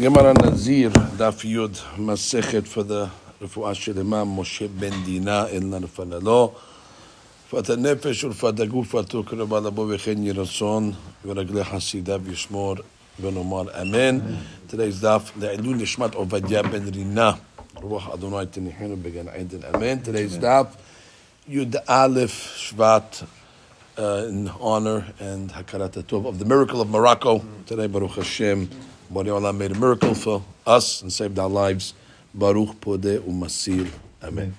Gemara Nazir, Daf Yud, Masechet for the Refuah Shelema, Moshe Ben Dina, El Narfanalo, רפואת הנפש ורפואת הגוף ועתו קרבה לבוא וכן יהי רצון ורגלי חסידיו ישמור ונאמר אמן. Today's דף לעילוי נשמת עובדיה בן רינה, רוח אדוני תניחנו בגן עדן אמן. Today's דף י"א שבט uh, in honor and hakarat tov of the miracle of Morocco. Today, Baruch Hashem, Borei Olam made a miracle for us and saved our lives. Baruch Podeh Umasir. Amen.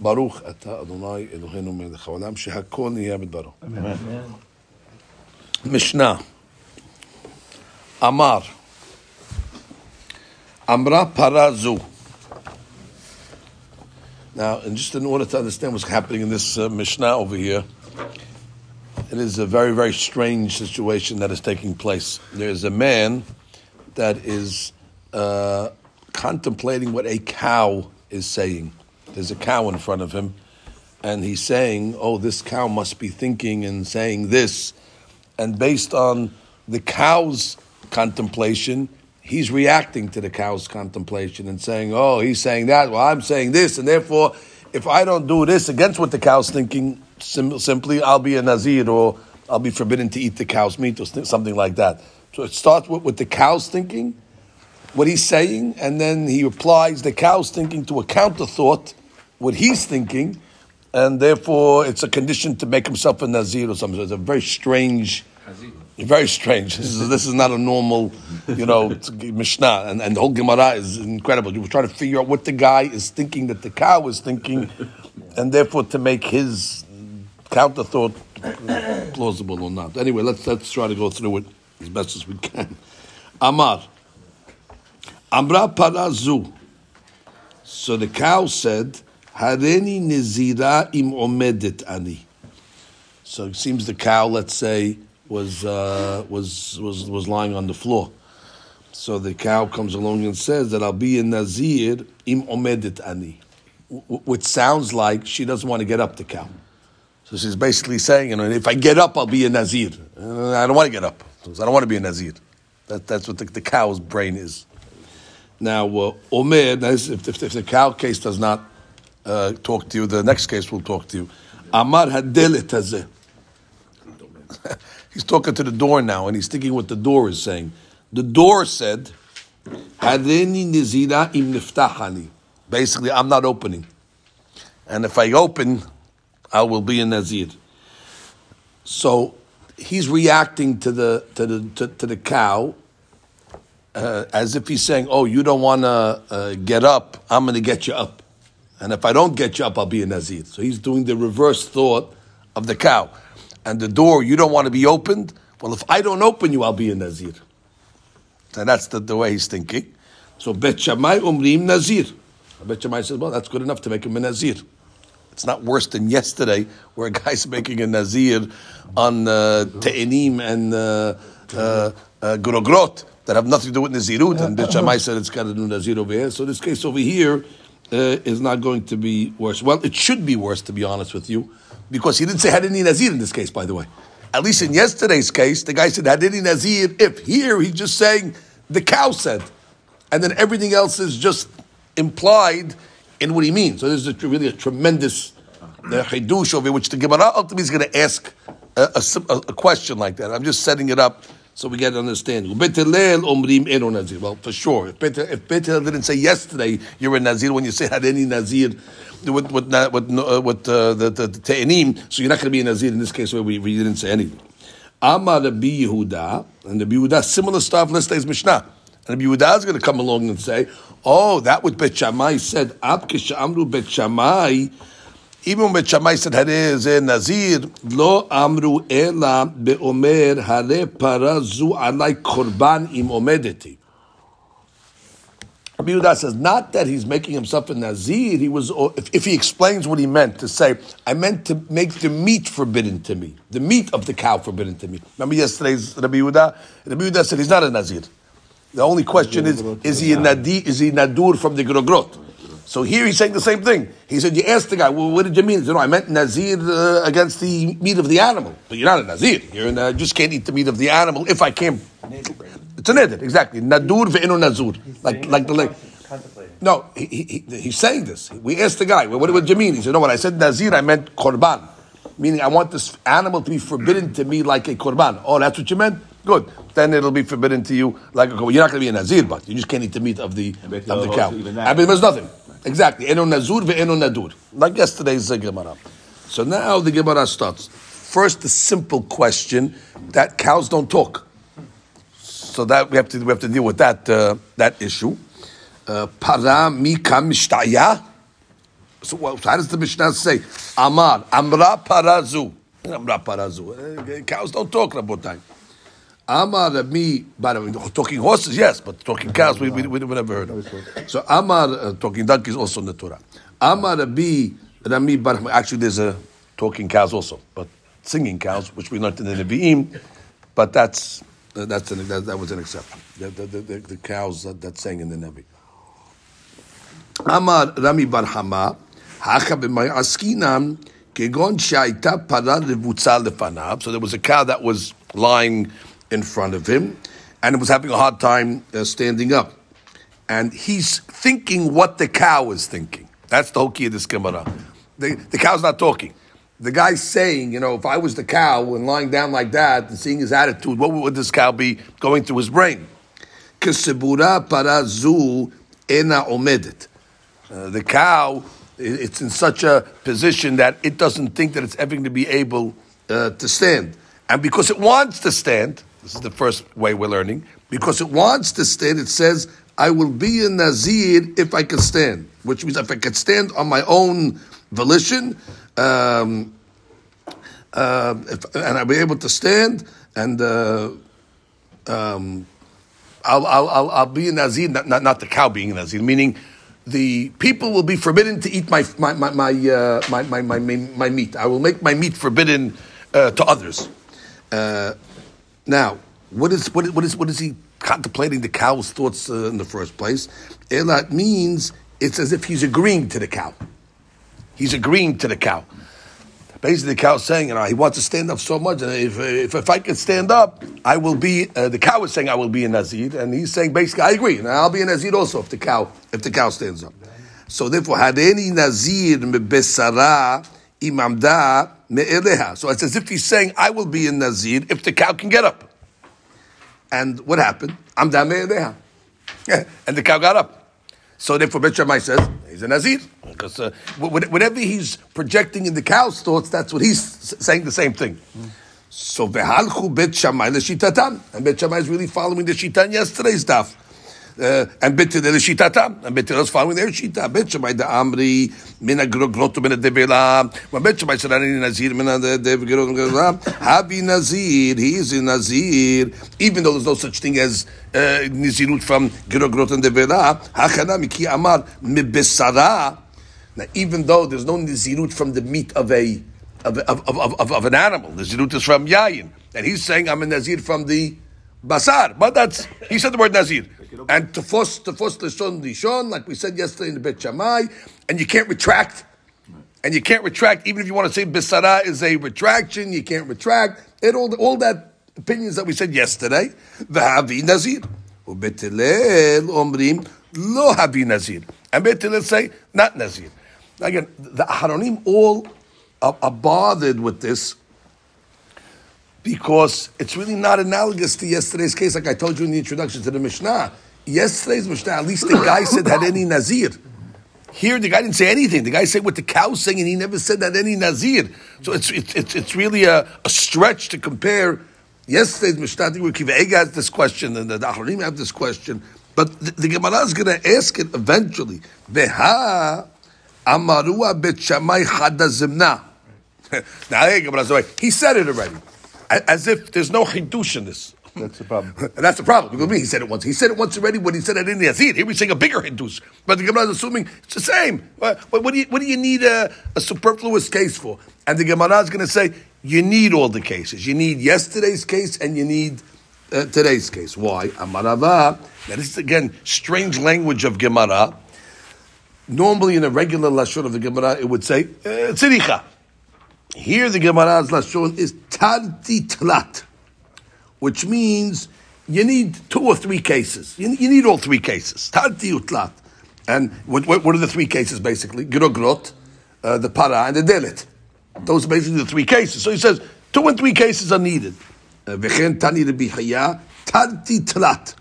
ברוך אתה אדוני אלוהינו מלך העולם שהכל נהיה בדברו. משנה אמר אמרה פרה זו Now, and just in order to understand what's happening in this uh, Mishnah over here, it is a very, very strange situation that is taking place. There is a man that is uh, contemplating what a cow is saying. There's a cow in front of him, and he's saying, Oh, this cow must be thinking and saying this. And based on the cow's contemplation, he's reacting to the cow's contemplation and saying, Oh, he's saying that, well, I'm saying this, and therefore, if I don't do this against what the cow's thinking, sim- simply I'll be a Nazir or I'll be forbidden to eat the cow's meat or something like that. So it starts with, with the cow's thinking, what he's saying, and then he applies the cow's thinking to a counter thought what he's thinking, and therefore it's a condition to make himself a nazir or something. So it's a very strange, very strange. This is, this is not a normal, you know, mishnah, and, and the whole Gemara is incredible. You were trying to figure out what the guy is thinking that the cow is thinking, and therefore to make his counter thought plausible or not. Anyway, let's let's try to go through it as best as we can. Amar. Amra parazu. So the cow said, Hareni nizira im omedet ani. So it seems the cow, let's say, was uh, was was was lying on the floor. So the cow comes along and says that I'll be a nazir im omedet ani, which sounds like she doesn't want to get up. The cow. So she's basically saying, you know, if I get up, I'll be a nazir. Uh, I don't want to get up I don't want to be a nazir. That, that's what the, the cow's brain is. Now, uh, Omer, if, if, if, the cow case does not uh, talk to you, the next case will talk to you. Amar hadelet hazeh. He's talking to the door now, and he's thinking what the door is saying. The door said, Hadeni nizira im niftahani. Basically, I'm not opening. And if I open, I will be a nazir. So he's reacting to the to the to, to the cow uh, as if he's saying, "Oh, you don't want to uh, get up. I'm going to get you up, and if I don't get you up, I'll be a nazir." So he's doing the reverse thought of the cow, and the door you don't want to be opened. Well, if I don't open you, I'll be a nazir. So that's the, the way he's thinking. So Bet Shammai umrim nazir. Bet Shammai says, "Well, that's good enough to make him a nazir." It's not worse than yesterday, where a guy's making a nazir on uh, te'enim and uh, uh, uh, that have nothing to do with Nazirut, and the Shammai said it's got to do Nazir over here. So this case over here uh, is not going to be worse. Well, it should be worse, to be honest with you, because he didn't say Hadini Nazir in this case, by the way. At least in yesterday's case, the guy said Hadini Nazir if. Here, he's just saying the cow said. And then everything else is just implied in what he means. So this is a, really a tremendous uh, chidush over which the Gemara ultimately is going to ask a, a, a question like that. I'm just setting it up so we get to understand. Well, for sure. If Betel didn't say yesterday you're a Nazir when you say had any Nazir with with with, uh, with uh, the, the, the Te'enim, so you're not going to be a Nazir in this case where we, we didn't say anything. Amar Rabbi Yehuda, and Rabbi Yehuda, similar stuff, let's say Mishnah. And Rabbi Yehuda is going to come along and say, oh, that what Bet Shammai said, Ab Amru Bet Shammai, even when Bet Shammai said Hareh Nazir, lo amru ela beomer hare parazu alai korban im omedeti. Rabbi Yehuda says not that he's making himself a nazir. He was if, if, he explains what he meant to say. I meant to make the meat forbidden to me, the meat of the cow forbidden to me. Remember yesterday's Rabbi Yehuda. Rabbi Yehuda said he's not a nazir. The only question is: Is he a nadi? Is he nadur from the grogrot? So here he's saying the same thing. He said, you asked the guy, well, what did you mean? He said, no, I meant Nazir uh, against the meat of the animal. But you're not a Nazir. You're uh, just can't eat the meat of the animal if I can. It's an edit, exactly. Nadur ve'inu nazur. Like, like the leg. No, he, he, he's saying this. We asked the guy, well, what, what do you mean? He said, no, when I said Nazir, I meant Korban. Meaning, I want this animal to be forbidden to me like a Korban. Oh, that's what you meant? Good. Then it'll be forbidden to you like a You're not going to be a Nazir, but you just can't eat the meat of the, of the cow. I mean, there's nothing. Exactly. Eno Nazur ve'eno Nadur. Like yesterday's uh, Gemara. So now the Gemara starts. First, the simple question that cows don't talk. So that we have to we have to deal with that uh, that issue. Uh, Para mika mishtaya. So how does the Mishnah say? Amar amra parazu. Amra parazu. Uh, Cows don't talk, Rabotai. Amar the way, talking horses, yes, but talking cows, we, we, we never heard of. So Amar, uh, talking donkeys also in the Torah. Amar Rabbi, Rami Bar, actually there's a talking cows also, but singing cows, which we learned in the Nevi'im, but that's, uh, that's an, that, that was an exception. The, the, the, the cows that, that sang in the Nevi. Amar Rami Bar Hama, Hacha b'may askinam, kegon shaita para lefanav. So there was a cow that was lying in front of him, and was having a hard time uh, standing up. And he's thinking what the cow is thinking. That's the whole key of this Gemara. The, the cow's not talking. The guy's saying, you know, if I was the cow and lying down like that and seeing his attitude, what would this cow be going through his brain? Uh, the cow, it's in such a position that it doesn't think that it's ever going to be able uh, to stand. And because it wants to stand, this is the first way we're learning. Because it wants to stand, it says, I will be a Nazir if I can stand. Which means if I can stand on my own volition, um, uh, if, and I'll be able to stand, and uh, um, I'll, I'll, I'll, I'll, be a Nazir, not, not, not, the cow being a Nazir, meaning the people will be forbidden to eat my, my, my, my, uh, my, my, my, my, meat. I will make my meat forbidden uh, to others. Uh, now, what is what is what is what is he contemplating the cow's thoughts uh, in the first place? Elat means it's as if he's agreeing to the cow. He's agreeing to the cow. Basically, the cow's saying, you know, he wants to stand up so much, and if, if, if I can stand up, I will be. Uh, the cow is saying, I will be a nazir, and he's saying, basically, I agree, and I'll be a nazir also if the cow if the cow stands up. So therefore, had any nazir besara imamda me'eleha. So it's as if he's saying, I will be a Nazir if the cow can get up. And what happened? Amda me'eleha. Yeah, and the cow got up. So therefore, Bet Shammai says, he's a Nazir. Because uh, whatever he's projecting in the cow's thoughts, that's what he's saying the same thing. Mm. So vehalchu Bet Shammai l'shitatan. And Bet Shammai is really following the shitan yesterday's daf. And bit to the shitata, and bit to us following their shita. Bet Shammai the Amri, mina grotu mina devela. When Bet Shammai said, "Ani Nazir mina devela," Habi Nazir, he is a Nazir, even though there's no such thing as Nizirut from grot and devela. Hachana miki amar mibesara. Now, even though there's no Nizirut from the meat of a of, of, of, of, of an animal, Nizirut is from Yayin, and he's saying, "I'm a Nazir from the." Basar, but that's he said the word Nazir and to force to force the son dishon, like we said yesterday in the Bet Shammai, and you can't retract. And you can't retract, even if you want to say Bisara is a retraction, you can't retract. It all, all that opinions that we said yesterday. V'havi nazir. Ubetilel omrim lo havi nazir. And Bet Hillel say, not nazir. Again, the Aharonim all are, are bothered with this because it's really not analogous to yesterday's case, like I told you in the introduction to the Mishnah. Yesterday's Mishnah, at least the guy said had any Nazir. Here, the guy didn't say anything. The guy said what the cow saying, and he never said that any Nazir. So it's, it's, it's really a, a stretch to compare yesterday's Mishnah. I think where Akiva Eiger has this question, and the Aharonim have this question. But the, the Gemara is going to ask it eventually. Amarua bet chadazimna. Now, he said it already. As if there's no chidush in this. That's the problem. and that's the problem. Because me, he said it once. He said it once already when he said it in the Yazid. Here we're saying a bigger chidush. But the Gemara is assuming it's the same. What, what, do, you, what do you need a, a superfluous case for? And the Gemara is going to say, you need all the cases. You need yesterday's case and you need uh, today's case. Why? Amarava. Now this is again strange language of Gemara. Normally, in a regular lashon of the Gemara, it would say uh, tziricha. Here, the Gemara's lashon is tarti tlat, which means you need two or three cases. You, you need all three cases. Tarti utlat. And what, what, are the three cases basically? Grogrot, uh, the para, and the delit. Those are basically the three cases. So he says two and three cases are needed. Uh, V'chen tani rebihaya tarti tlat.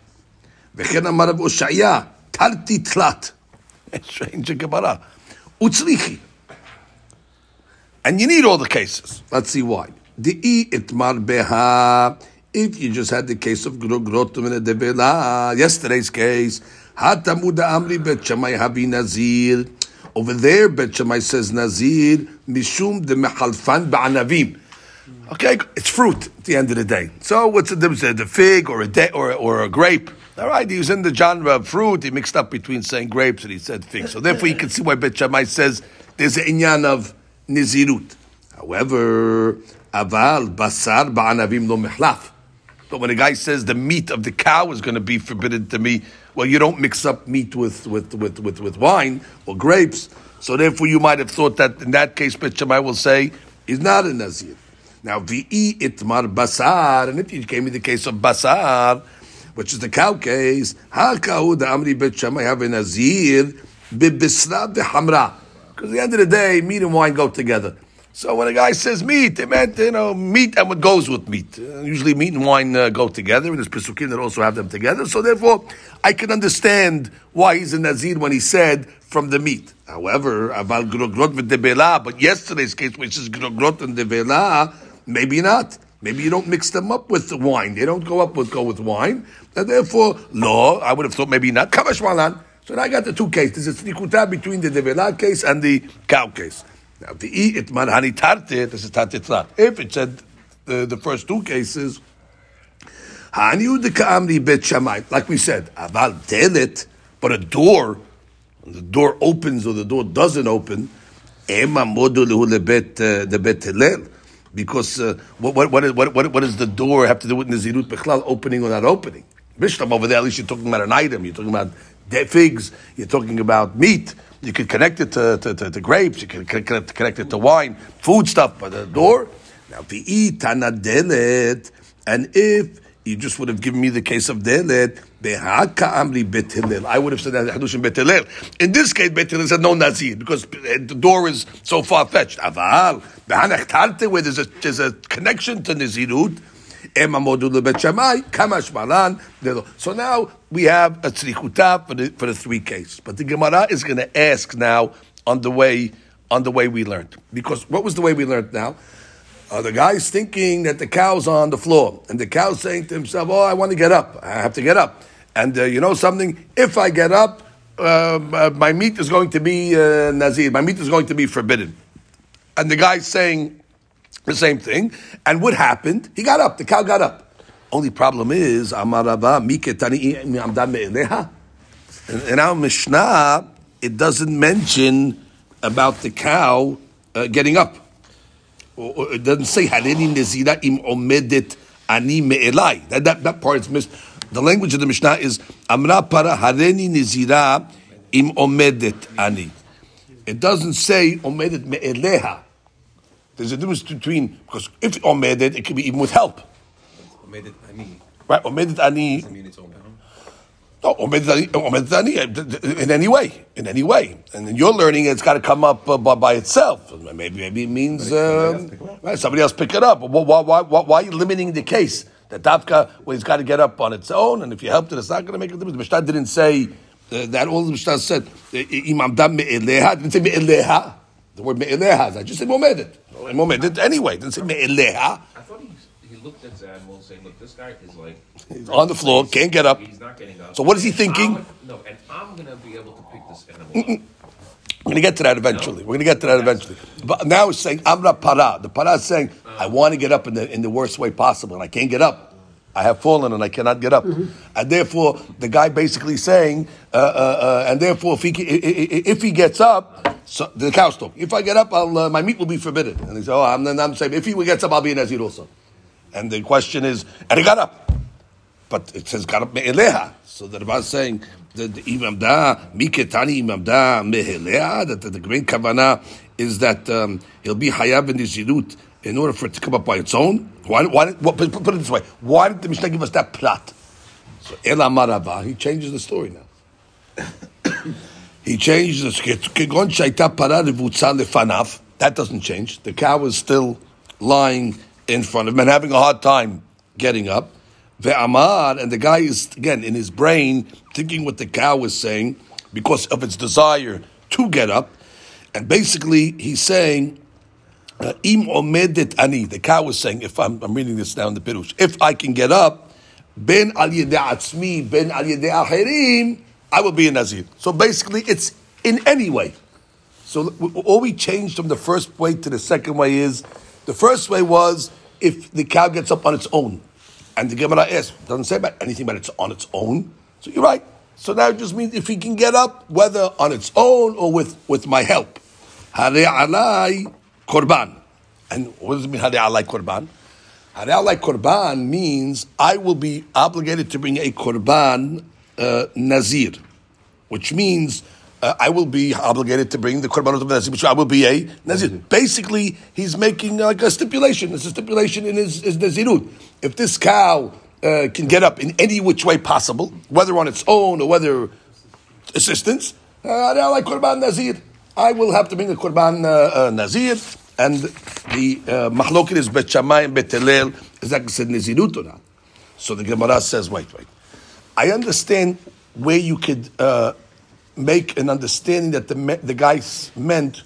V'chen amar Ushaya tarti tlat. Strange Gemara. Utzrichi. And you need all the cases. Let's see why. Di'i itmar beha. If you just had the case of Grogrotum and Debela, yesterday's case, Hatamuda Amri Bet Habi Nazir. Over there, Bet says Nazir, Mishum de Mechalfan Ba'anavim. Okay, it's fruit at the end of the day. So what's the difference? The fig or a de- or, or a grape? All right, he was in the genre of fruit. He mixed up between saying grapes and he said figs. So therefore, you can see why Bet says there's an inyan of nizirut. However, aval basar ba'anavim lo mehlaf. But when a guy says the meat of the cow is going to be forbidden to me, well, you don't mix up meat with, with, with, with, with wine or grapes. So therefore, you might have thought that in that case, Bet will say he's not a nazir. Now, vi'i itmar basar, and if you gave me the case of basar, which is the cow case, ha'kahu da amri Bet Shammai have a nazir bibisra hamra. Because at the end of the day, meat and wine go together. So when a guy says meat, it meant you know meat and what goes with meat. Uh, usually, meat and wine uh, go together, and there's pesukim that also have them together. So therefore, I can understand why he's a nazir when he said from the meat. However, aval grogrot v'debela, but yesterday's case, which is grogrot and debela, maybe not. Maybe you don't mix them up with the wine. They don't go up with go with wine, and therefore, no. I would have thought maybe not. Kavash malan. So now I got the two cases. It's a tzrichuta between the debela case and the cow case. Now, the i itman hani tarte, this is tatitrat. If it said the, the first two cases, hani the ka'amri bet shamay, like we said, aval delit, but a door, the door opens or the door doesn't open, ema modulu lebet uh, the bet hillel. Because uh, what, what, what, what, what does the door have to do with Nazirut Bechlal, opening or not opening? Mishnah over there, at least you're talking about an item, you're talking about figs, you're talking about meat. You could connect it to, to, to, to grapes. You could connect it to wine, food stuff. But the door, now the delet, and if you just would have given me the case of delet, I would have said that hadushim Bet Hillel. In this case, Bet Hillel said no nazir because the door is so far fetched. Aval where there's a there's a connection to nazirut. So now we have a tzrichuta for the, for the three cases. But the Gemara is going to ask now on the way on the way we learned. Because what was the way we learned now? Uh, the guy's thinking that the cow's on the floor, and the cow's saying to himself, "Oh, I want to get up. I have to get up." And uh, you know something? If I get up, uh, uh my meat is going to be uh, nazir. My meat is going to be forbidden. And the guy's saying, the same thing. And what happened? He got up. The cow got up. Only problem is, Amarava miketani In our Mishnah, it doesn't mention about the cow uh, getting up. It doesn't say im omedet ani. That, that, that part is missed. The language of the Mishnah is Amra para Hareni im omedet ani. It doesn't say omedet me'eleha. There's a difference between because if omedet, it can be even with help. Omedet ani. Right, omedet ani. No, omedet ani uh, in any way, in any way, and then you're learning it's got to come up uh, by, by, itself. Maybe maybe it means um, right, somebody else pick it up. Why, why, why, why are you limiting the case? That dafka, well, it's got to get up on its own, and if you helped it, it's not going to make a difference. The Mishnah didn't say uh, that. All the Mishnah said, "Imam dam me'eleha." Didn't say me'eleha. The word me'eleha. I just said momedet. Momedet anyway. Didn't say me'eleha. I thought he, he looked at Zadmol saying, "Look, this guy is like he's on the floor, can't get up. He's not getting up. So what is he thinking? I'm, no, and I'm going to be able to pick this animal up. We're going to get to that eventually. We're going to get to that eventually. But now it's saying Amra para. The para is saying, uh. I want to get up in the in the worst way possible, and I can't get up. I have fallen and I cannot get up. Mm-hmm. And therefore, the guy basically saying, uh, uh, uh, and therefore, if he if he gets up, so the cow's talking. If I get up, uh, my meat will be forbidden. And he said, oh, I'm, I'm saying, if he gets up, I'll be a Nazir also. And the question is, and he got up. But it says, got up me'eleha. So the Rabbi is saying, the, the imamda miketani imamda mehelea that the, the great kavana is that um, he'll be hayab in the zirut in order for it to come up by its own. Why? Why? What, put, it this way: Why did the Mishnah give us that plot? So El Amaraba, he changes the story now. he changes the lefanav. That doesn't change. The cow is still lying in front of him and having a hard time getting up. Ve'amar, and the guy is, again, in his brain, thinking what the cow is saying because of its desire to get up. And basically, he's saying, Im omedet ani, the cow was saying, if I'm, I'm reading this now in the Pirush, if I can get up, ben al atzmi, ben al acherim, I will be a Nazir. So basically, it's in any way. So all we changed from the first way to the second way is, the first way was if the cow gets up on its own. And the Gemara asks, doesn't say about anything about it's on its own. So you're right. So now it just means if he can get up, whether on its own or with, with my help. Korban. And what does it mean, hare alai korban? Hare alai korban means I will be obligated to bring a korban uh, nazir, which means uh, I will be obligated to bring the korbanot of Nazir, which I will be a Nazir. Basically, he's making like a stipulation. It's a stipulation in his, his Nazirut. If this cow uh, can get up in any which way possible, whether on its own or whether assistance, uh, I like korban Nazir. I will have to bring a korban uh, uh, Nazir. And the uh, is Bet Shammai and Bet Hillel. Is that said Nazirut or not? So the Gemara says, wait, wait. I understand where you could uh, make an understanding that the, the guy meant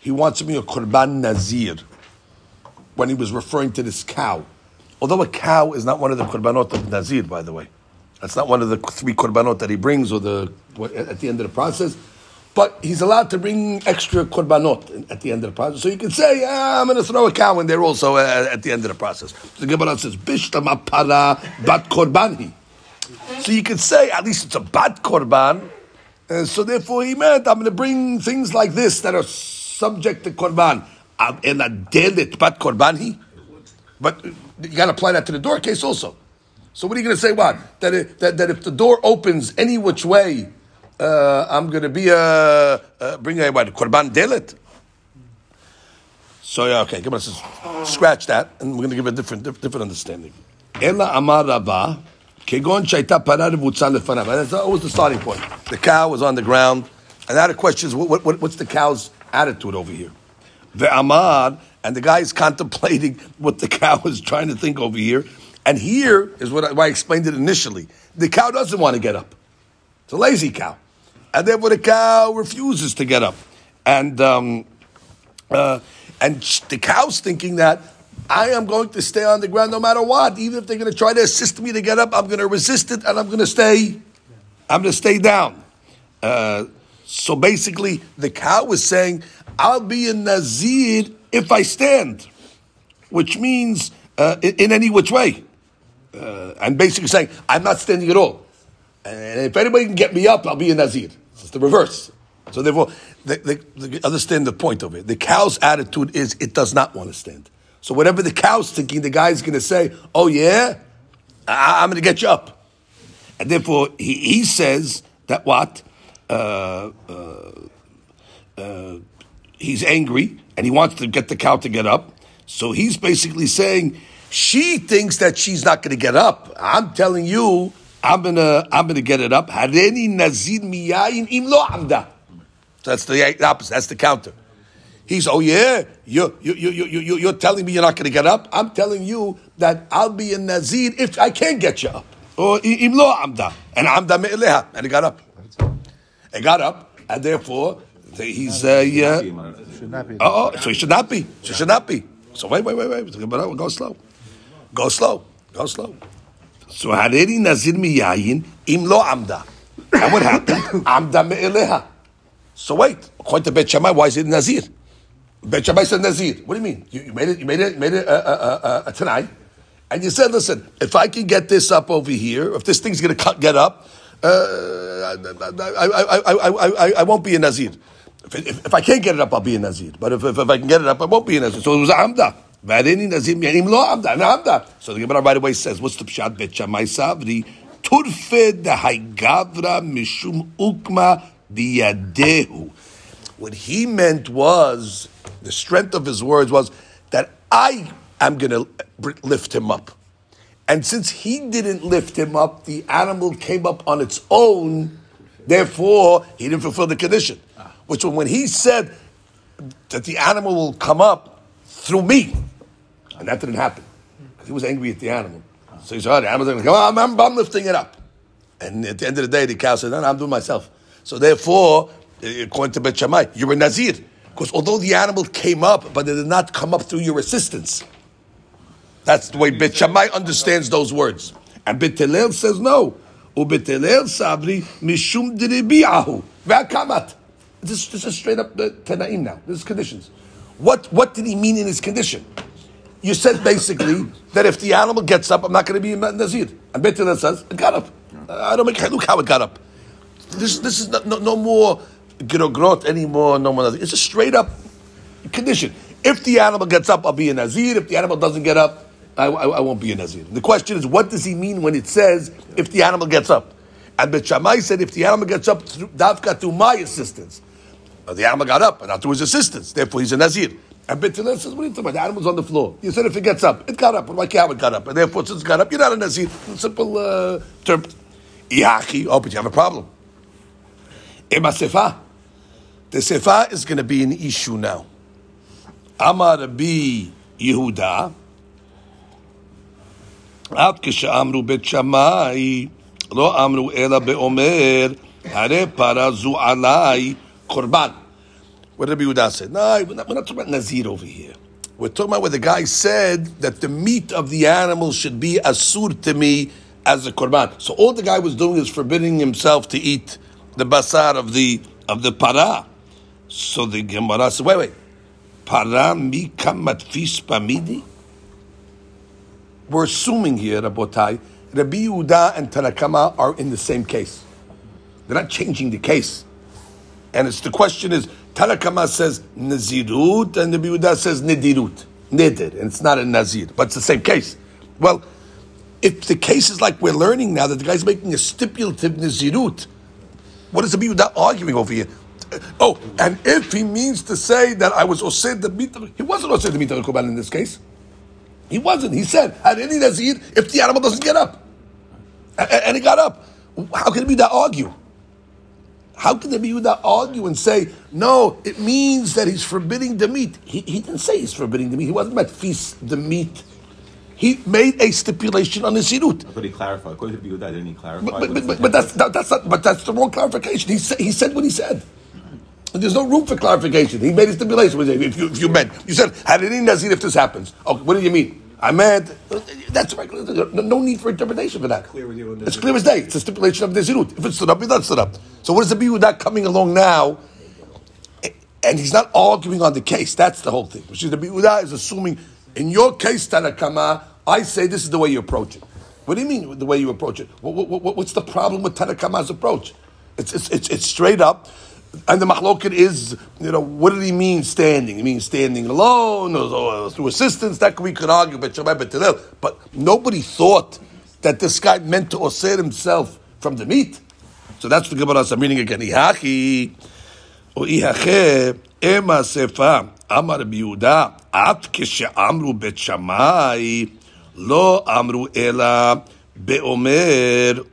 he wants to be a korban nazir when he was referring to this cow. Although a cow is not one of the korbanot of nazir, by the way. That's not one of the three korbanot that he brings or the at the end of the process. But he's allowed to bring extra korbanot at the end of the process. So you can say, I'm going to throw a cow in there also uh, at the end of the process. The Gemara says, Bishtama para bat korbanhi. So you could say, at least it's a bat korban, uh, so therefore he meant, I'm going to bring things like this that are subject to korban. And a delit bat korbanhi. But you got to apply that to the door case also. So what are you going to say? What that, that that if the door opens any which way, uh, I'm going to be a uh, bring a what korban delit. So yeah, okay, come on, scratch that, and we're going to give a different different understanding. Ella amar rabah. Kegon shaita lefanav. That's always the starting point. The cow was on the ground, and now the question is, what, what, what's the cow's attitude over here? Ve'amad, and the guy is contemplating what the cow is trying to think over here. And here is what I, why I explained it initially. The cow doesn't want to get up. It's a lazy cow. And therefore the cow refuses to get up. And, um, uh, and the cow's thinking that I am going to stay on the ground no matter what. Even if they're going to try to assist me to get up, I'm going to resist it and I'm going to stay. I'm going to stay down. Uh, so basically, the cow was saying, "I'll be a nazir if I stand," which means uh, in, any which way. Uh, and basically saying, "I'm not standing at all." And if anybody can get me up, I'll be a nazir. It's the reverse. So therefore, they, they, they understand the point of it. The cow's attitude is it does not want to stand. So whatever the cow's thinking, the guy's going to say, "Oh yeah, I- am going to get you up," and therefore he, he says that what uh, uh, uh, he's angry and he wants to get the cow to get up. So he's basically saying she thinks that she's not going to get up. I'm telling you, I'm gonna I'm gonna get it up. Hareni nazir miyayin im lo amda. That's the opposite. That's the counter. He's, oh yeah, you, you, you, you, you, you're telling me you're not to get up? I'm telling you that I'll be a Nazir if I can't get you up. Or imlo amda. And amda me'eleha. And he got up. He got up, and therefore, he's, uh, yeah. Should not be. Oh, so he should not be. So he should not be. So wait, wait, wait, wait. Go slow. Go slow. Go slow. So hareri nazir miyayin im lo amda. And what happened? amda me'eleha. So wait, according to Bet Shammai, why is it nazir? Bet Shammai said Nazir. What do you mean? You, you made it. You made it. You Made it uh, uh, uh, tonight, and you said, "Listen, if I can get this up over here, if this thing's going to get up, uh, I, I, I, I, I, won't be a Nazir. If, if, if, I can't get it up, I'll be a Nazir. But if, if, if, I can get it up, I won't be a Nazir. So it was Amda. So the Gemara right away says, "What's the pshat Bet Shammai Savri turfe de haigavra mishum ukma diyadehu. What he meant was, the strength of his words was that I am going to lift him up. And since he didn't lift him up, the animal came up on its own. Therefore, he didn't fulfill the condition. Ah. Which when he said that the animal will come up through me, and that didn't happen because he was angry at the animal. So he said, the animal's like, I'm, I'm, I'm lifting it up. And at the end of the day, the cow said, no, no I'm doing myself. So therefore, eh, according to Bet Shammai, you're a Nazir. Because although the animal came up, but it did not come up through your assistance. That's the way Bet Shammai understands those words. And Bet Hillel says no. Sabri mishum This, this is straight up the Tanaim now. This is conditions. What, what did he mean in his condition? You said basically that if the animal gets up, I'm not going to be a Nazir. And Bet Hillel says, it got up. I don't make look how it got up. This, this is no, no, no more grot anymore, no more Nazir. It's a straight up condition. If the animal gets up, I'll be a Nazir. If the animal doesn't get up, I, I, I, won't be a Nazir. The question is, what does he mean when it says if the animal gets up? And Bet Shammai said if the animal gets up, through, Davka through my assistance. the animal got up, but not through his assistance. Therefore, he's a Nazir. And Bet Hillel says, what are you talking about? The animal's on the floor. You said if it gets up, it got up. But why can't it got up? And therefore, since it got up, you're not a Nazir. Simple uh, term. Iyachi, oh, but you have a problem. Ema Sefa. The Sefa is going to be an issue now. Amar Rabbi Yehuda. עד כשאמרו בית שמאי, לא lo amru באומר, הרי פרה זו anai korban." What Rabbi Yehuda said. No, we're not, we're not talking about Nazir over here. We're talking about where the guy said that the meat of the animal should be asur to me as a korban. So all the guy was doing is forbidding himself to eat the basar of the of the para. So the Gemara said, wait, wait, para mi kamatfis pamidi? we're assuming here, Rabotai, Rabbi Yehuda and Tanakama are in the same case. They're not changing the case. And it's the question is, Tanakama says Nazirut and the Yehuda says Nidirut. Nidir, and it's not a Nazir, but it's the same case. Well, if the case is like we're learning now that the guy's making a stipulative Nazirut, what is Rabbi Yehuda arguing over here? Oh, and if he means to say that I was Osed the Mitar, he wasn't Osed the Mitar Koban in this case. He wasn't. He said, "Had any nazir if the animal doesn't get up?" And, it got up. How can be that argue? How can be that argue and say, no, it means that he's forbidding the meat? He, he didn't say he's forbidding the meat. He wasn't about feast the meat. He made a stipulation on the sirut. But he clarified. According to Yehuda, didn't he clarify? But, but, but, but that's, that, that's not, but that's the wrong clarification. He, said, he said what he said. And there's no room for clarification. He made a stipulation. If you, if you meant, you said, had any nazir if this happens. Okay, what do you mean? I meant that's right. No need for interpretation for that. Clear with you it's clear as day. It's a stipulation of the Nezirut. If it's stood up, it does stood up. So what does it be coming along now? And he's not arguing on the case. That's the whole thing. Which is the Biuda is assuming in your case, Tanakama, I say this is the way you approach it. What do you mean the way you approach it? What, what, what's the problem with Tanakama's approach? It's, it's, it's, it's straight up. And the machloket is, you know, what did he mean standing? He means standing alone or, or through assistance. That we could argue, but but nobody thought that this guy meant to osir himself from the meat. So that's the Gemara I'm reading again. Ihachi or ihache ema sefa amar biuda at amru bet shamai lo amru ela beomer.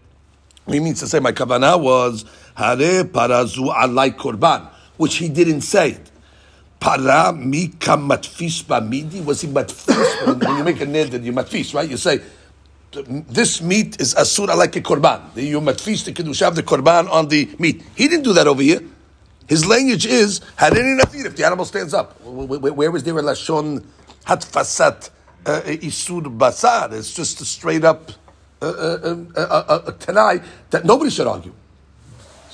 He means to say my kavanah was Hare parazu alai korban, which he didn't say. it. Para mika matfis bamidi. Was he matfis? when you make a neder, you matfis, right? You say, this meat is asura like a korban. You matfis the kedusha of the korban on the meat. He didn't do that over here. His language is harini nazir if the animal stands up. Where was there a lashon hatfasat uh, isur basar? It's just a straight up uh, uh, uh, uh, tanai that nobody should argue.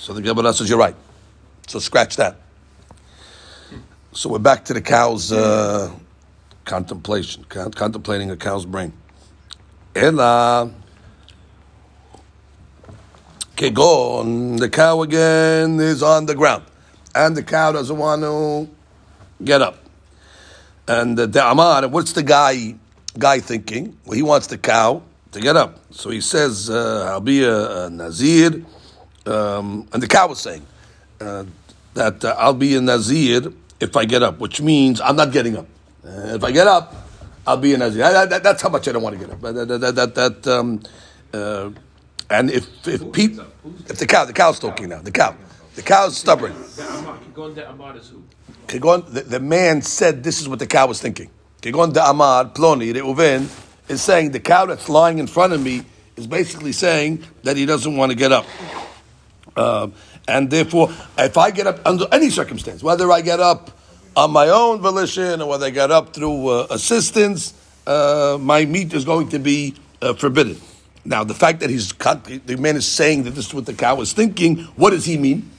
So the Gemara says, you're right. So scratch that. So we're back to the cow's uh, contemplation, contemplating a cow's brain. Ella. Kegon, the cow again is on the ground. And the cow doesn't want to get up. And the Amar, what's the guy guy thinking? Well, he wants the cow to get up. So he says, uh, I'll be a Nazir. Um, and the cow was saying uh, that uh, I'll be a Nazir if I get up, which means I'm not getting up. Uh, if I get up, I'll be a Nazir. That, that, that's how much I don't want to get up. That, that, that, um, uh, and if if people, if the cow, the cow's talking now, the cow, the cow's stubborn. The Ahmad, going to Ahmad is who? Kegon, the, the man said this is what the cow was thinking. Kegon de Amar, Ploni, Reuven, is saying the cow that's lying in front of me is basically saying that he doesn't want to get up. Um, and therefore, if I get up under any circumstance, whether I get up on my own volition or whether I get up through uh, assistance, uh, my meat is going to be uh, forbidden. Now, the fact that he's cut, the man is saying that this is what the cow is thinking, what does he mean?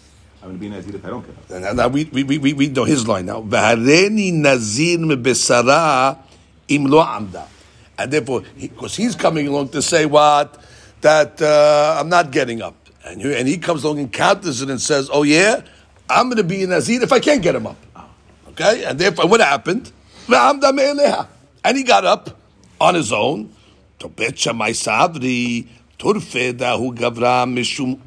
I'm going to be Nazir if I don't get up. And now we, we, we, we know his line now. V'hareni nazir mebesara im lo amda. And therefore, because he's coming along to say what? That uh, I'm not getting up. And, you, and he comes along and counters it and says, oh yeah, I'm going to be a nazir if I can't get him up. Okay? And therefore, what happened? And he got up on his own. To bet shamai sadri turfe dahu mishum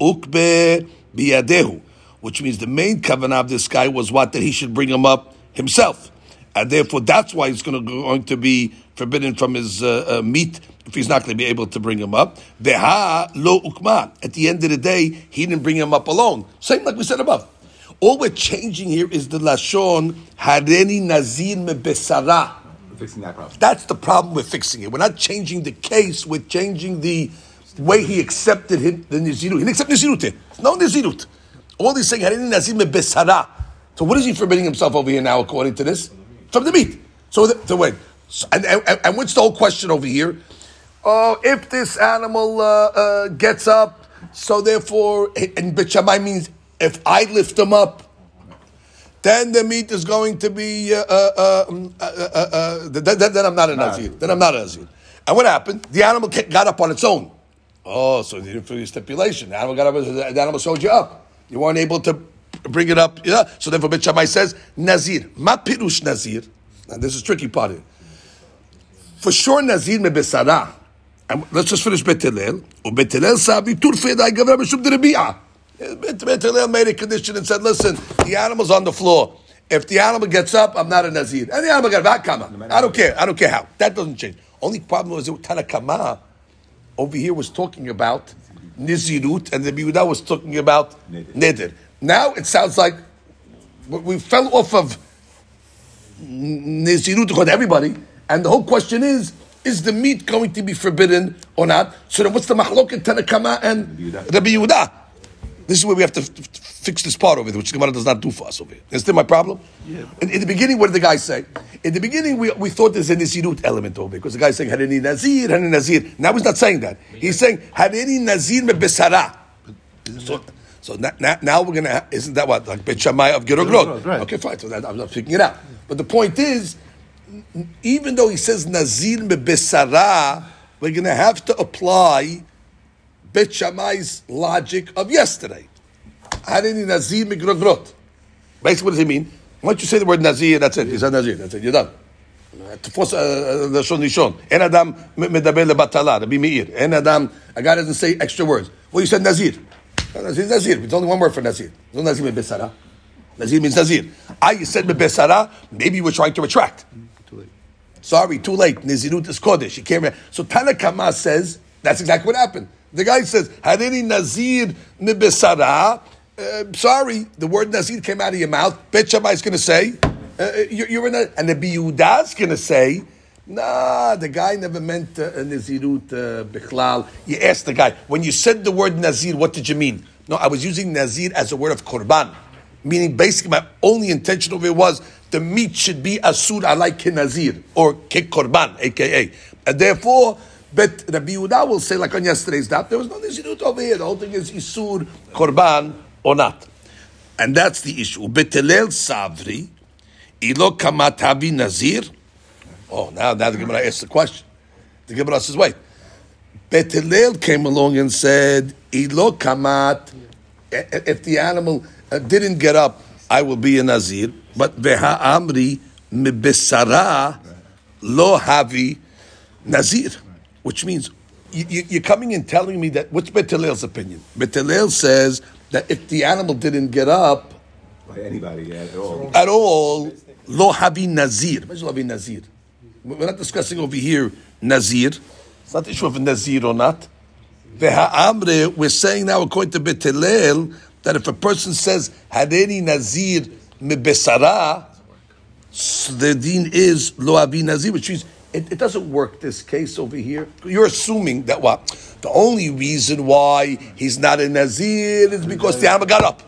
biyadehu which means the main covenant of this guy was what that he should bring him up himself, and therefore that's why he's going to going to be forbidden from his uh, uh, meat if he's not going to be able to bring him up. Deha lo ukma. At the end of the day, he didn't bring him up alone. Same like we said above. All we're changing here is the lashon hareni nazir mebesara. We're fixing that problem. That's the problem with fixing it. We're not changing the case. We're changing the way he accepted him, the Nizirut. He didn't accept Nizirut. No Nizirut. All he's saying, Harini Nazir me besara. So what is he forbidding himself over here now, according to this? From the meat. So, the, wait. So, and, and, and what's the whole question over here? Oh, if this animal uh, uh, gets up, so therefore, and Bet Shammai means if I lift him up, then the meat is going to be, uh, uh, um, uh, uh, uh, then, then then I'm not a Nazir. Then I'm not a Nazir. And what happened? The animal got up on its own. Oh, so you didn't fulfill stipulation. The animal got up, the animal showed you up. You weren't able to bring it up. Yeah. So therefore, Bet Shammai says, Nazir. Ma pirush Nazir. And this is tricky part here. For sure, Nazir me besara. And let's just finish Bet Hillel. Or Bet Hillel sabi turfe da gavra b'shub de rebi'ah. Bet Bet Hillel made a condition and said, listen, the animal's on the floor. If the animal gets up, I'm not a Nazir. And the animal got back, come on. I don't care. I don't care how. That doesn't change. Only problem was that Tanakama over here was talking about Nizirut, and the Yehuda was talking about Neder. Now it sounds like we- we fell off of Nizirut to everybody, and the whole question is: Is the meat going to be forbidden or not? So then, what's the machlok in Tanakama and. Rabbi Yehuda? This is where we have to f- f- fix this part over here, which the Gemara does not do for us over here. Is Understand my problem? Yeah. In, in the beginning, what did the guy say? In the beginning, we, we thought there's a Nizirut element over here, because the guy's saying, Harini Nazir, Harini Nazir. Now he's not saying that. He's saying, Harini Nazir me besara. So, so now, now, now we're going to, isn't that what? Like Bet Shammai of Gerogrod. Gerogrod, right. Okay, fine. So that, I'm not picking it out. But the point is, even though he says Nazir me besara, we're going to have to apply Bet Shammai's logic of yesterday. Harini Nazir me Gerogrod. Basically, what does he mean? Once you say the word Nazir, that's it. He said Nazir. That's it. You're done. תפוס לשון ראשון. אין אדם מדבר לבטלה, רבי מאיר. אין אדם, a guy doesn't say extra words. Well, you said Nazir. Nazir, Nazir. It's only one word for Nazir. There's no Nazir bebesara. Nazir means Nazir. I you said bebesara, maybe you were trying to retract. Sorry, too late. Nizirut is Kodesh. You can't. So Tanakama says that's exactly what happened. The guy says, "Hadini Nazir mibesara." Uh, sorry, the word Nazir came out of your mouth. Bet Shammai is going to say, uh, you're, you're in a, and the Biyudah is going to say, Nah, the guy never meant uh, Nazirut uh, Bichlal. You asked the guy, when you said the word Nazir, what did you mean? No, I was using Nazir as a word of Korban. Meaning, basically, my only intention of it was the meat should be asur alai kinazir or ke korban, aka. And therefore, but Rabbi Yehuda will say, like on yesterday's daf, there was no nizirut over here. The whole thing is isur korban or not. And that's the issue. Bet Hillel savri, ilo kamat havi nazir. Oh, now, now the Gemara asks the question. The Gemara says, wait. Bet Hillel came along and said, ilo kamat, if the animal uh, didn't get up, I will be a Nazir. But veha amri mibesara lo havi Nazir. Which means, you, you're coming and telling me that what's Bet Hillel's opinion? Bet Hillel says that if the animal didn't get up By anybody, yeah, at all. at all, lo havi nazir. Imagine lo havi nazir. We're not discussing over here nazir. It's not the issue of nazir or not. We're saying now according to Bet Hillel that if a person says hadeni nazir mebesara, so the deen is lo havi nazir, which means it, it doesn't work this case over here. You're assuming that what? The only reason why he's not a nazir is because the animal got up.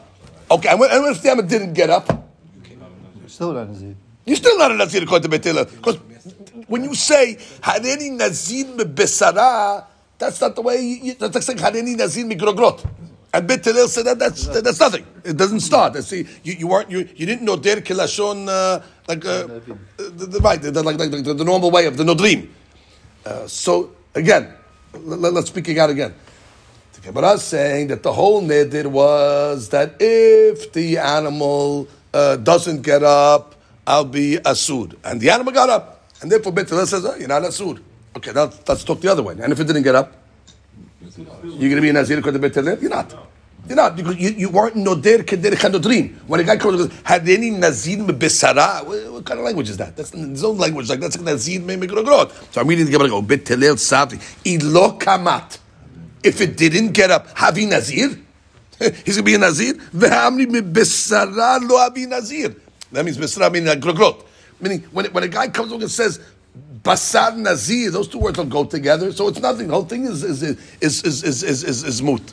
Okay, and what if the animal didn't get up? You're still not a Nazir. You're still not a Nazir according to Bet Hillel. Because when you say Hareni Nazir besara, that's not the way you, you- that's like saying Hareni Nazir migrogrot. And Bet Hillel said that that's that's nothing. It doesn't start. See, you, you weren't you, you didn't know der kilashon uh, like uh, the, right like, like the, the normal way of the nodrim. Uh, so again, let, us speak it out again. The Gemara is saying that the whole neder was that if the animal uh, doesn't get up, I'll be asud. And the animal got up. And therefore Bet says, oh, you're not asud. Okay, now let's talk the other way. And if it didn't get up, you're going to be a Nazir according to Bet Hillel? You're not. You're not because you, you weren't noder keder chanodrin. When a guy comes Hareni nazir besara? What, what kind of language is that? That's his own language. Like that's nazir me migrogrot. So I'm reading the Gemara. Go Bet Hillel savi ilo kamat. If it didn't get up, havi nazir. He's gonna be a nazir. Ve'amri me besara lo havi nazir. That means besara meaning grogrot. Meaning when when a guy comes along and says. Basar Nazir, those two words don't go together, so it's nothing. The whole thing is is is is is is, is, is, is moot.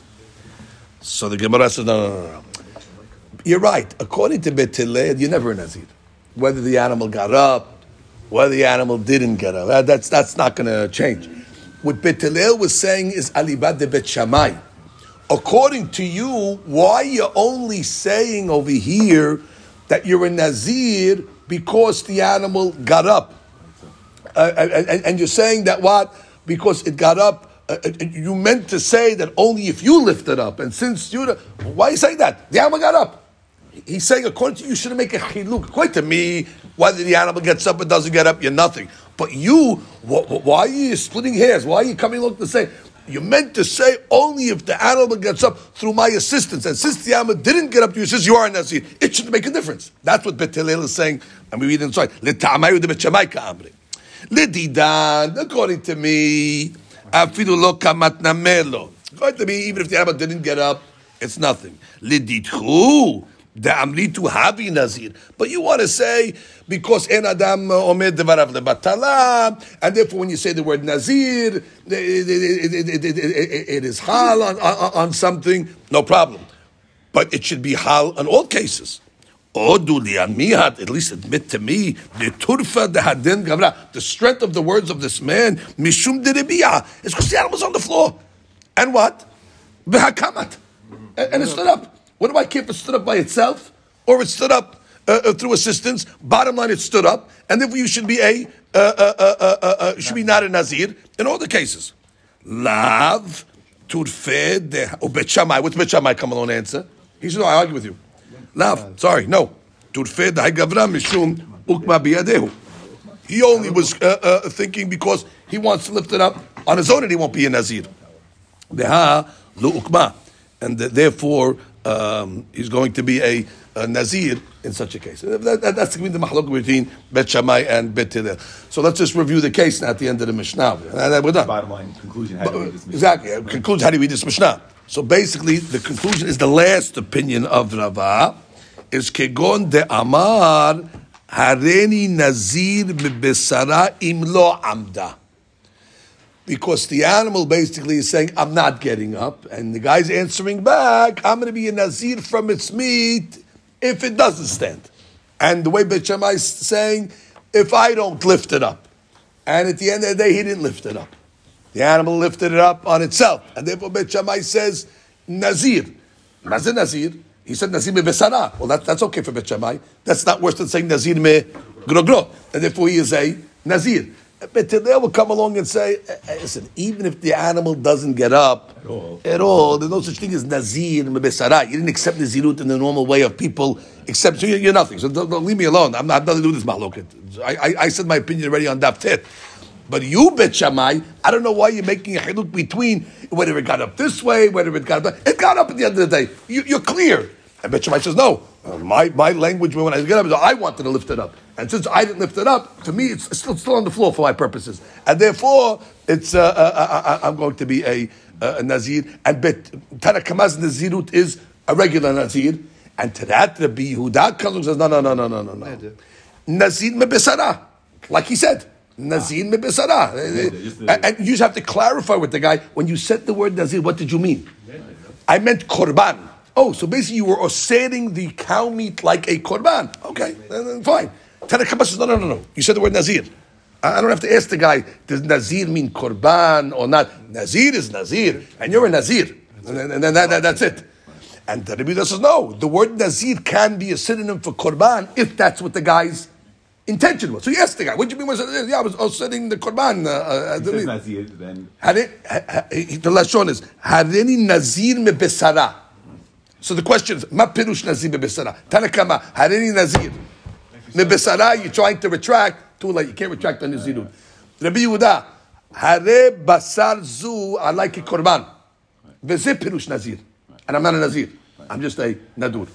So the Gemara says, no, no, no, no. You're right. According to Bet you're never a Nazir. Whether the animal got up, whether the animal didn't get up, that- that's, that's not going to change. What Bet Hillel was saying is Alibad de Bet Shammai. According to you, why you're only saying over here that you're a Nazir because the animal got up? Uh, and, and- you're saying that what? Because it got up, uh, uh, you meant to say that only if you lift it up. And since you, why are you saying that? The animal got up. He's saying, according to you, you shouldn't make a chiluk. According to me, whether the animal gets up or doesn't get up, you're nothing. But you, wh- wh- why are you splitting hairs? Why are you coming along to say, you meant to say only if the animal gets up through my assistance. And since the animal didn't get up to you, you are a Nazir, it shouldn't make a difference. That's what Bet is saying. And we read inside. Lididan, according to me, afidu lo kamat. According to me, even if the animal didn't get up, it's nothing. Liditchu, the amritu havi nazir. But you want to say, because en adam omed devarav lebatala, and therefore when you say the word nazir, it, is hal on, on, on something, no problem. But it should be hal on all cases. At least admit to me, the turfa the hadin the strength of the words of this man, mishum derebiyah, is because the animal's on the floor. And what? V'hakamat. And, and it stood up. What do I care if it stood up by itself or it stood up uh, uh, through assistance? Bottom line, it stood up, and therefore you should be a, uh, uh, uh, uh, should be not a nazir in all the cases. Lav, turfe de, oh, Bet Shammai. What's Bet Shammai come along answer? He said, no, I argue with you. Lav, sorry, no. Turfe gavra mishum ukma biyadehu. He only was uh, uh, thinking because he wants to lift it up on his own and he won't be a nazir. Beha lo ukma. And therefore, um, he's going to be a, a nazir in such a case. That, that- that's going to be the mahlok between Bet Shammai and Bet Hillel. So let's just review the case now at the end of the Mishnah. And then we're done. Bottom line conclusion: How do we dismiss? Exactly. Uh, Concludes how do you read this Mishnah? So basically, the conclusion is the last opinion of Rava is kegon de amar hareni nazir bebesara im lo amda. Because the animal basically is saying, I'm not getting up. And the guy's answering back, I'm going to be a nazir from its meat if it doesn't stand. And the way Bet Shammai is saying, if I don't lift it up. And at the end of the day, he didn't lift it up. The animal lifted it up on itself. And therefore Bet Shammai says, Nazir. Nazir, Nazir. He said Nazir me besara. Well, that, that's okay for Bet Shammai. That's not worse than saying Nazir me grogro. And therefore he is a Nazir. Bet Hillel will come along and say, eh, eh, listen, even if the animal doesn't get up at all. at all there's no such thing as Nazir me besara. You didn't accept Nazirut in the normal way of people, except so you're, you're nothing. So don't, don't leave me alone. I'm not, I have nothing to do with this malloket. I, I, I said my opinion already on Daf Tet. But you, Bet Shammai, I don't know why you're making a chiluk between whether it got up this way, whether it got up. It got up at the end of the day. You, you're clear. And Bet Shammai says, no. Uh, my, my language when I get up is I wanted to lift it up. And since I didn't lift it up, to me it's still, still on the floor for my purposes. And therefore, it's uh, uh, uh, I'm going to be a, uh, a Nazir. And Bet Tanakamaz Nazirut is a regular Nazir. And to that, the Yehuda comes and says, no, no, no, no, no, no, no. Nazir mebesara. Like he said. Nazir mebesara. just And you just have to clarify with the guy, when you said the word Nazir, what did you mean? I meant korban. Oh, so basically you were ossating the cow meat like a korban. Okay, fine. Tanakh says, no, no, no, no. You said the word Nazir. I don't have to ask the guy, does Nazir mean korban or not? Nazir is Nazir, and you're a Nazir. And then, and that, that- that's it. And the Rebbe says, no, the word Nazir can be a synonym for korban if that's what the guy's intention was. So you asked the guy, what do you mean? Was it? Yeah, I was ossating the korban. Uh, uh, He Nazir, then Hare- ha- ha- the lashon is Hareni Nazir me besara. So the question is, Ma pirush Nazir me besara? Tanna Kamma Hareni Nazir me besara. You're trying to retract. Too late. You can't retract on Nazirut. Rabbi Yehuda Hare basar zu. I like a korban. Veze pirush Nazir, and I'm not a Nazir. I'm just a Nadur.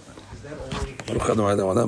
Baruch Adonai Olam.